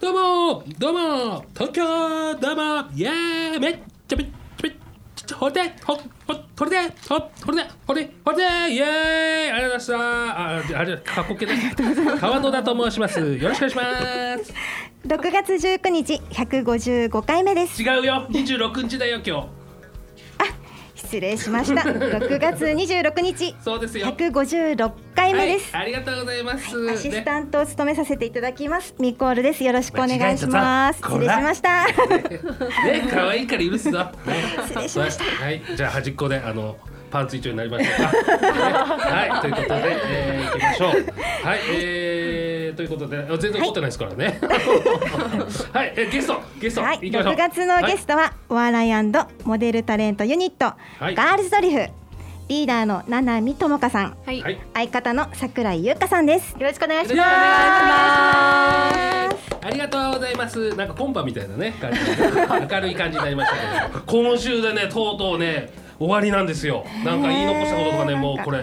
どうもどうも東京どうもイエーイめっちゃめっちゃめっちゃほれでほほほれでほほれでほれほれでイエーイありがとうございました。ああれかっこけで川野田と申します。よろしくお願いします。6月19日155回目です。違うよ。26日だよ今日失礼しました。6月26日。そうですよ。156回目です、はい、ありがとうございます、アシスねタントを務めさせていただきます。ミコールです。よろしくお願いします。失礼しました。ね可愛いから許すぞ、ね、失礼しました。はい。じゃあ端っこであのパンツ一丁になりましょうか、ね。はいということで、えー、行きましょう。はいえー、ということであ全然怒ってないですからね。はい、えー、ゲストゲスト、はい。行きましょう。6月のゲストは、お笑いモデルタレントユニット、はい。ガールズドリフリーダーの七海智香さん。はい、はい。相方の桜井優香さんです。よろしくお願いします。ありがとうございます。なんかコンパみたいなね感じで明るい感じになりましたけど、今週でねとうとうね終わりなんですよ。なんか言い残したこととかねもうこれ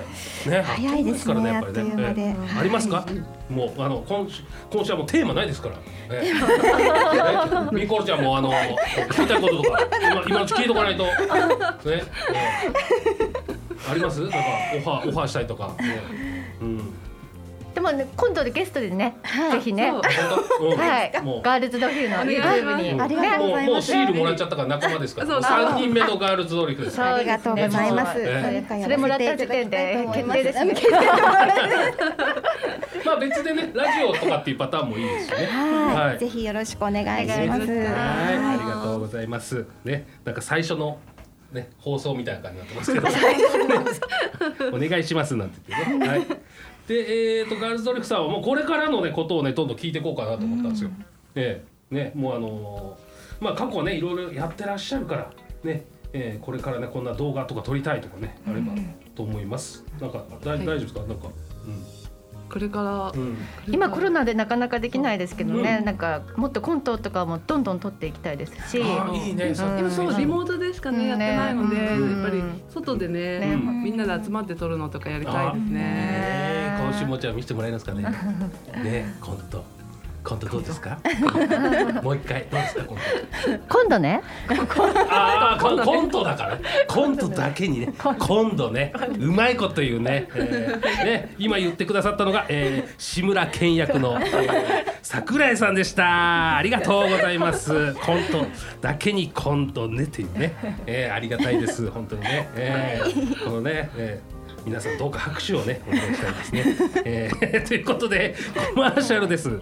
ね早いですからねやっぱりね。ええありますか？もうあの今週今週はもうテーマないですから。ええね ミコルちゃんもあの聞きたいこととか今今のうち聞いとかないと ね。ええあります？なんかオファーオファーしたいとか。ねうん。でも、ね、今度でゲストでね、ぜひね。はい。もう。ガールズドリフの YouTube に。うんありがとうございます。もうもうシールもらっちゃったから仲間ですから。三人目のガールズドリフです。ありがとうございます。ええそれもらった時点で決定ですね。まあ別でねラジオとかっていうパターンもいいですしね。は、はい。いぜひよろしくお願いします。お願い。しますはい、ありがとうございます。ね、なんか最初のね放送みたいな感じになってますけど、お願いしますなんて言ってね。はい。で、えっ、とガールズドリフさんはもうこれからのねことをねどんどん聞いていこうかなと思ったんですよ。ね、ね、もうあのーまあ過去はねいろいろやってらっしゃるからね。えー、これからねこんな動画とか撮りたいとかねあればと思います。なんか大丈夫ですか？なんか、これからうん、うん。今コロナでなかなかできないですけどね、うん。なんかもっとコントとかもどんどん撮っていきたいですし。いいね。うん。今そうリモートでしかね、うんやってないので、うん。やっぱり外でねね。みんなで集まって撮るのとかやりたいですね。ね今週もじゃあ見せてもらえますかね。ねコントコントどうですか？もう一回どうですかコント。今度ね。ああコンコントだから。コントだけにね。今度。ね。うまいこと言うね,、えーね今言ってくださったのが、えー、志村けん役の、えー、桜井さんでした。ありがとうございます。コントだけにコントねっていうね、えー、ありがたいです。本当にね、えー、このね、えー皆さんどうか拍手をねお願いしたいですね。えーということでコマーシャルです。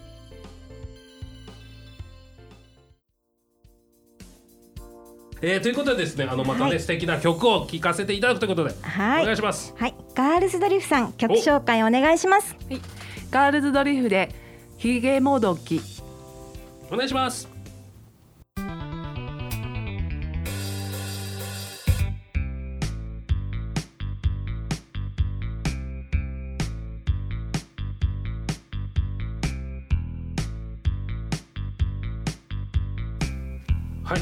えー、ということでですねあのまたね、はい素敵な曲を聴かせていただくということで、はいお願いします。はい、ガールズドリフさん曲紹介お願いします。ガールズドリフでヒゲもどき。お願いします。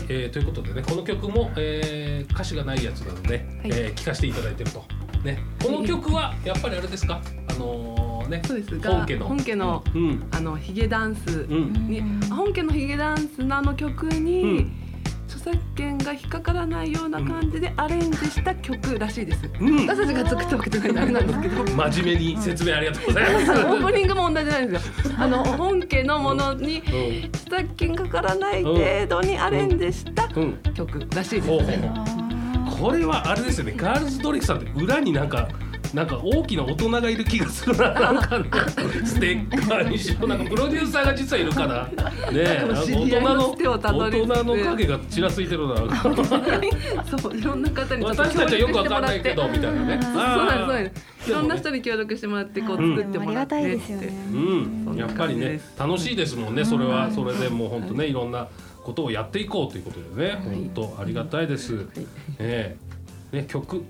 えー、ということでねこの曲も、えー、歌詞がないやつなので、えー、聴かせていただいてると。ね、この曲はやっぱりあれですか？あのー、ねそうですが本家の。本家のうん。あのヒゲダンスうん。に、本家のヒゲダンスのあの曲に、うん。著作権が引っかからないような感じでアレンジした曲らしいです。うん私たちが作ったわけじゃないんであれなんですけど。真面目に説明ありがとうございます。オープニングも同じなんですよ。あの本家のものにうん著作権かからない程度にアレンジしたうん曲らしいです。これはあれですよねガールズドリフさんって裏になんかなんか大きな大人がいる気がするな。なんかねステッカーにしろなんかプロデューサーが実はいるから。ねえなんか知大人のつてをたど大人の影がちらついてるな。そういろんな方に私たちはよくわかんないけどみたいなね。そうなんですそうなんです。いろんな人に協力してもらってこううん。作ってもらって。ありがたいですよねうん。やっぱりね楽しいですもんねそれは。それでもう本当ねい。ろんなことをやっていこうということでね。本当ありがたいです。ええ。ね曲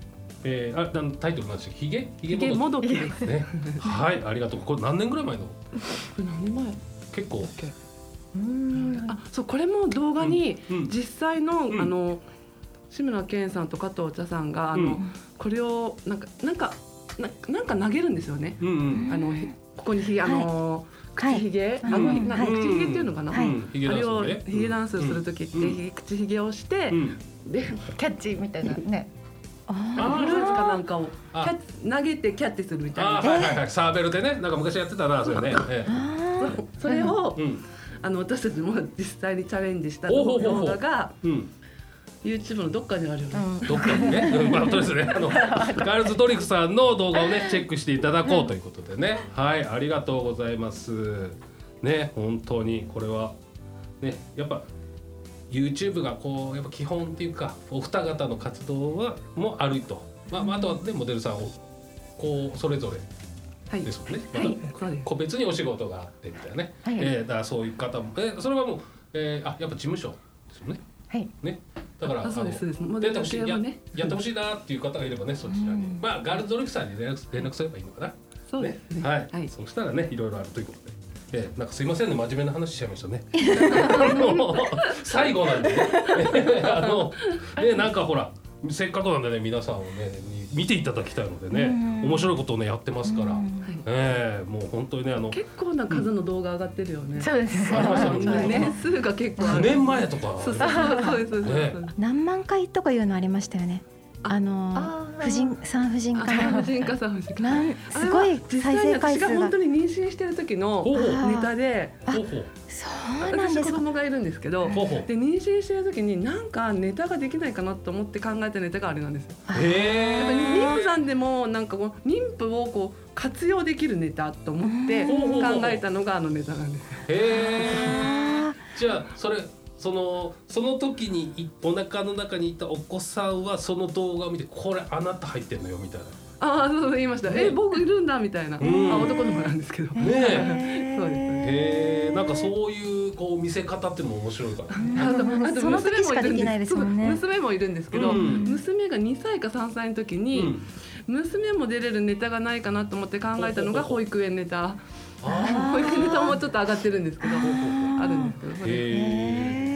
えー、あなんタイトルなんでしたひげひひげもどきです。ね。はいありがとう。これ何年ぐらい前の？何年前？結構。あそうこれも動画にうんうん。実際の、うん。あの志村けんさんと加藤茶さんがあの、うん。これをなんかなんかななんか投げるんですよね。うんうん。あのへここにひげあの、はい。口ひげ、はい。あのひなはい。口ひげっていうのかな？はい。あれをダンスね。ひげダンスする時って、口ひげをして、うん。でキャッチみたいなね。あフルーツかなんかをキあャッチ投げてキャッチするみたいな。はいはいはいサーベルでねなんか昔やってたなそれねえそうそれを、えうんあの私たちも実際にチャレンジしたおほほほ動画がうん YouTube のどっかにあるよね。どっかにね、うんまあ、とりあえずね、あの、ガールズドリフさんの動画をね、チェックしていただこうということでね。はい、ありがとうございます。ね、本当に、これは。ね、やっぱ。YouTube がこう、やっぱ基本っていうか、お二方の活動は、もあると。まあ、まあ、あとはね、モデルさんを。こう、それぞれはい。ですもんね。はいまた個別にお仕事があってみたいなね。はいえーだから、そういう方も、えーそれはもう、えーあ、やっぱ事務所ですよね。はいね。だから、あそうですあのそうですモデル出てほしいややってほしいなっていう方がいればねそちらに、まあガールズドリフさんに連絡連絡すればいいのかなそうですね。はい、はいそしたらねいろいろあるということで、えーなんかすいませんね真面目な話しちゃいましたね。最後なんでね。あの ねなんかほらせっかくなんでね皆さんをねに見ていただきたいのでね面白いことをねやってますから、ええもう本当にねあの結構な数の動画上がってるよね。そうです。ありましたね。年数が結構あ9る。年前とか。そうそうそうそうですそう。です。ね。そうです何万回とかいうのありましたよねあの婦人産婦人科の。婦人科産婦人科。なんすごい再生回数が。あれは実際に私が本当に妊娠してる時のネタで、そうなん私子ですか。供がいるんですけど。で妊娠してる時になんかネタができないかなと思って考えたネタがあれなんですやっぱりえ妊婦さんでもなんかこう妊婦をこう活用できるネタと思って考えたのがあのネタなんです。へえあじゃあそれそのその時にいお腹の中にいたお子さんはその動画を見てこれあなた入ってんのよみたいああそうそう言いました。え僕いるんだみたいな。ん。あ男の子なんですけど。なねえ。そうです。へえなんかそういうこう見せ方っていうのも面白いからあとあとその時しかできないですもんね。そう娘もいるんですけど、うん。娘が2歳か3歳の時に、うん。娘も出れるネタがないかなと思って考えたのが保育園ネタ。あ保育園ネタもちょっと上がってるんですけどあるんですけどそれ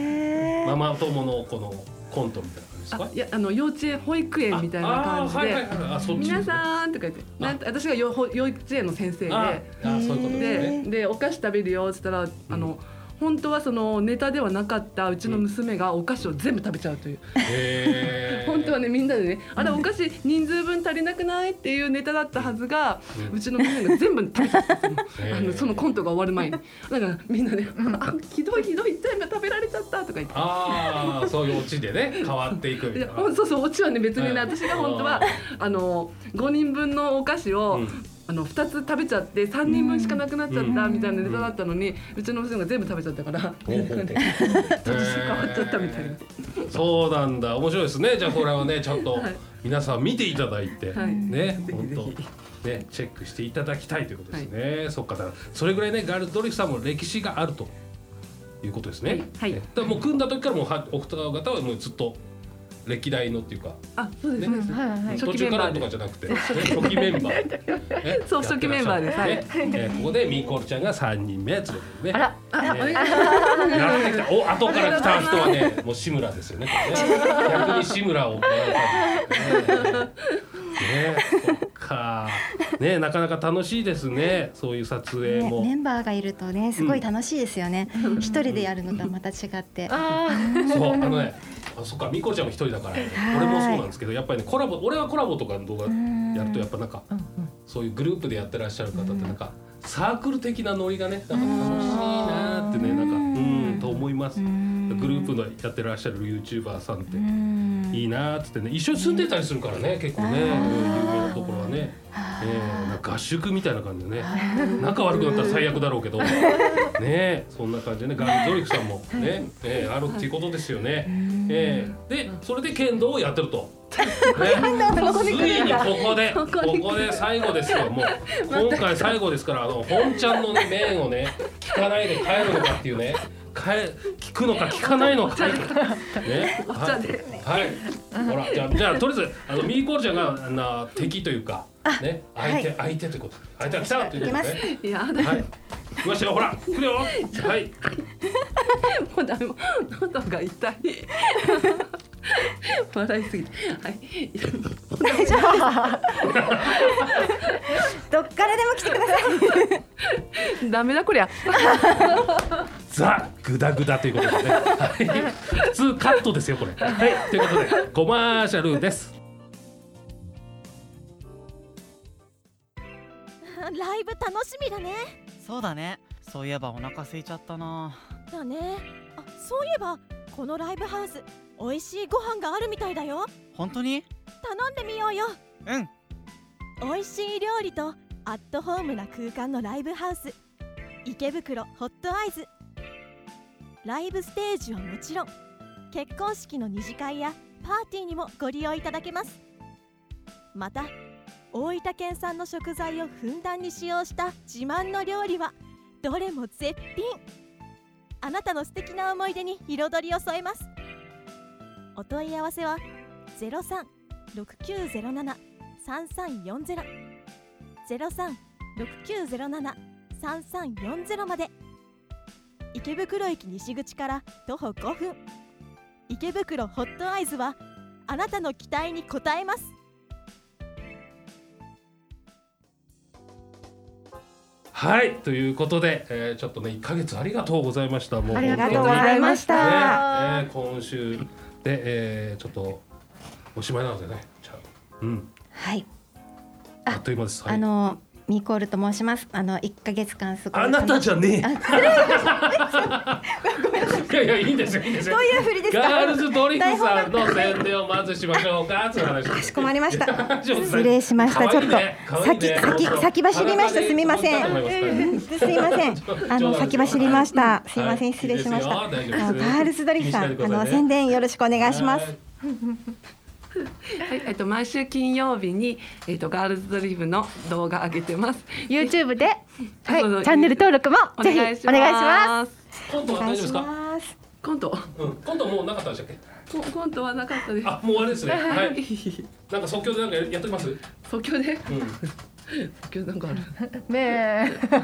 ママ友のこのコントみたいな感じですか？あいやあの幼稚園保育園みたいな感じではいはいはい。皆さんとか言ってなんて私がよほ幼稚園の先生であそういうことでででお菓子食べるよって言ったらあの、本当はそのネタではなかったうちの娘がお菓子を全部食べちゃうという、へえ本当はねみんなでねあれお菓子人数分足りなくないっていうネタだったはずが、ううんちの娘が全部食べちゃったんですよ。へー。あのそのコントが終わる前に。だからみんなで「あひどいひどい全部食べられちゃった」とか言って。ああそういうオチでね変わっていくみたいな。そうそうオチはね別にね、うん。私が本当はあの5人分のお菓子を、うんあの2つ食べちゃって3人分しかなくなっちゃったみたいなネタだったのに、うちの娘が全部食べちゃったから、変わっちゃったみたいな。そうなんだ。面白いですね。じゃあこれはねちゃんとはい。皆さん見ていただいて、はい。ね本当ねチェックしていただきたいということですね、そっかだからそれぐらいねガールズドリフさんも歴史があるということですね、はい。はい。ね。だからもう組んだ時からもうはお二方はもうずっと歴代のっていうか。あそうですね。そうです、はいはい途初期メンバーで。中からとかじゃなくて、ね初期メンバー、ね そう初期メンバーです。やってらっしゃるんでね。えーここでミーコルちゃんが三人目ということでねあら。あ、ってきた。お後から来た人はねもう志村ですよね。逆に志村をね。ね。そっか。ねなかなか楽しいですね。そういう撮影ね、も、メンバーがいるとねすごい楽しいですよね、一人でやるのとはまた違って、あそうあのねあそっかみこちゃんも一人だから、俺もそうなんですけどやっぱりねコラボ俺はコラボとかの動画やるとやっぱなんかーうん。そういうグループでやってらっしゃる方ってなんかサークル的なノリがねなんか楽しいなーってねなんかうん。と思います。グループのやってらっしゃる YouTuber さんってうん。いいなーっつってね一緒に住んでたりするからね結構ね有名なところはね、え合宿みたいな感じでね。仲悪くなったら最悪だろうけど。ねそんな感じでねガールズドリフさんもね、えー、あるっていうことですよね、えー、でそれで剣道をやってると。ね、ついにここでここで最後ですよ。もう今回最後ですからあの本ちゃんのね面をね聞かないで帰るのかっていうね。帰聞くのか聞かないのか。ね。はい、はい、ほらじゃあじゃあとりあえずあのミーコールちゃんがあの敵というかね相手、相手ということ。相手が来たということね。い。やだはい。来ましたよほら。来るよ。はい。もうダメもう喉が痛い。笑いすぎて。はい。大丈夫。どっからでも来てください。ダメだこりゃ。ザグダグダということでね、はい、普通カットですよこれ。はい。ということでコマーシャルですライブ楽しみだね。そうだね。そういえばお腹空いちゃったな。だね。あそういえばこのライブハウス美味しいご飯があるみたいだよ。本当に？頼んでみようよ。うん。美味しい料理とアットホームな空間のライブハウス。池袋ホットアイズ。ライブステージはもちろん。結婚式の二次会やパーティーにもご利用いただけます。また大分県産の食材をふんだんに使用した自慢の料理はどれも絶品。あなたの素敵な思い出に彩りを添えます。お問い合わせは0369073340 0369073340まで。池袋駅西口から徒歩5分。池袋ホットアイズはあなたの期待に応えます。はいということで、えー、ちょっとね1ヶ月ありがとうございました。もうありがとうございました、ねえー、今週で、えー、ちょっとおしまいなのでねじゃあうん。はい。あっという間です、はい。あのミコールと申します。あの一ヶ月間すごいあなたじゃねえ。あ いやいやいいんですよいいんですよ。どういう振りですか？ガールズドリフさんの宣伝をまずしましょうか。かしこまりました。失礼しました。ちょっと先先先走りました。すみません。すすいません。あの先走りました。すいません。はい。失礼しました。ガールズドリフさんあの宣伝よろしくお願いしますはいはい、えっと毎週金曜日にえっとガールズドリフの動画上げてます。YouTube で、はい、チそうそうャンネル登録もおぜひお願いし願いしま。ますす。コントはお願い丈夫ですか？ますコント、うんコントもうなかったんでしたっけ？ココントはなかったです。あもう終わりですねはいなんか即興でなんかやってきます？うん即興で、即興なんかある。ねな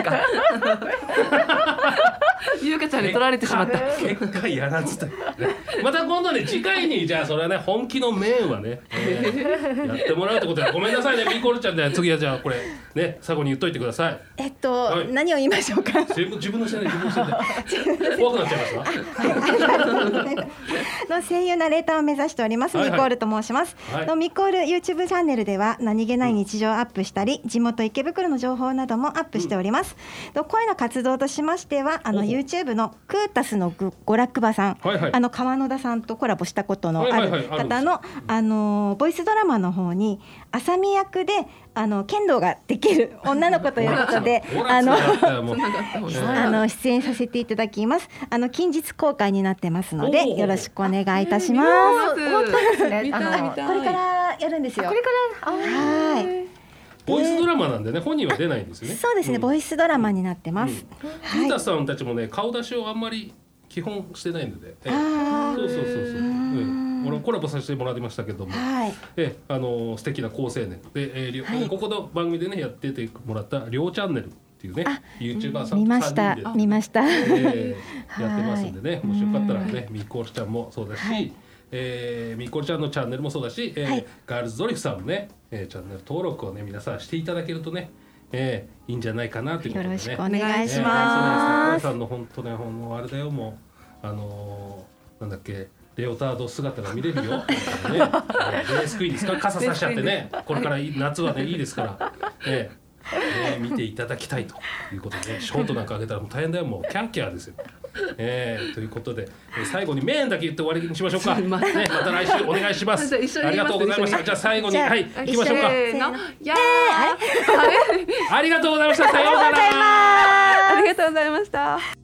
んか。ゆうかちゃんに取られてしまった。結果やらずとね。また今度ね次回にじゃあそれはね本気の面はね、えーやってもらうってことでごめんなさいねミーコルちゃんで次はじゃあこれね最後に言っといてください。えっと、はい。何を言いましょうか？自分自分のせいで。自分のせいで。怖くなっちゃいましたの声優ナレーターを目指しております、はいはい。ミコールと申します、はい。のミコール YouTube チャンネルでは何気ない日常をアップしたり、地元池袋の情報などもアップしております、と声の活動としましてはあの YouTube のクータスのぐ娯楽場さん、はいはい。あの川野田さんとコラボしたことのあるはいはいはいあるんです方のあのボイスドラマの方に浅見役であの剣道ができる 女の子ということであのあの出演させていただきます。あの近日公開になってますのでよろしくお願いいたしま本当ですね。あの。これからやるんですよ。これから？あはい。ボイスドラマなんでね本人は出ないんですよね。そうですね、ボイスドラマになってます。ピーターさんたちもね顔出しをあんまり基本してないので、ええ。あそうそうそうそう、うえ。ん。え、俺もコラボさせてもらいましたけども、あ、はい。ええ、あの素敵な好青年で、えーはい。ここの番組でねやっててもらった両チャンネルっていうねあ YouTuber さん見ました。見ました。えーはいやってますんでね もしよかったらねみっこーちゃんもそうだし、はいえーみっこーちゃんのチャンネルもそうだし、えーはいガールズドリフさんもね、えーチャンネル登録をね皆さんしていただけるとね、えーいいんじゃないかなということでね。よろしくお願いしえーます。さんの本当ね、ほんのあれだよ、もう、あのーなんだっけ。レオタード姿が見れるよ。ね、レースクイーンですか、傘さしちゃってね、これからい夏はね、いいですから。えええー見ていただきたいということで、ね、ショートなんかあげたらもう大変だよもうキャーキャーですよ。えー、ということで、えー最後にメーンだけ言って終わりにしましょうか。ね、また来週お願いし ます。ありがとうございました。じゃあ最後にはい行きましょうか。ありがとうございました。さようなら。ありがとうございました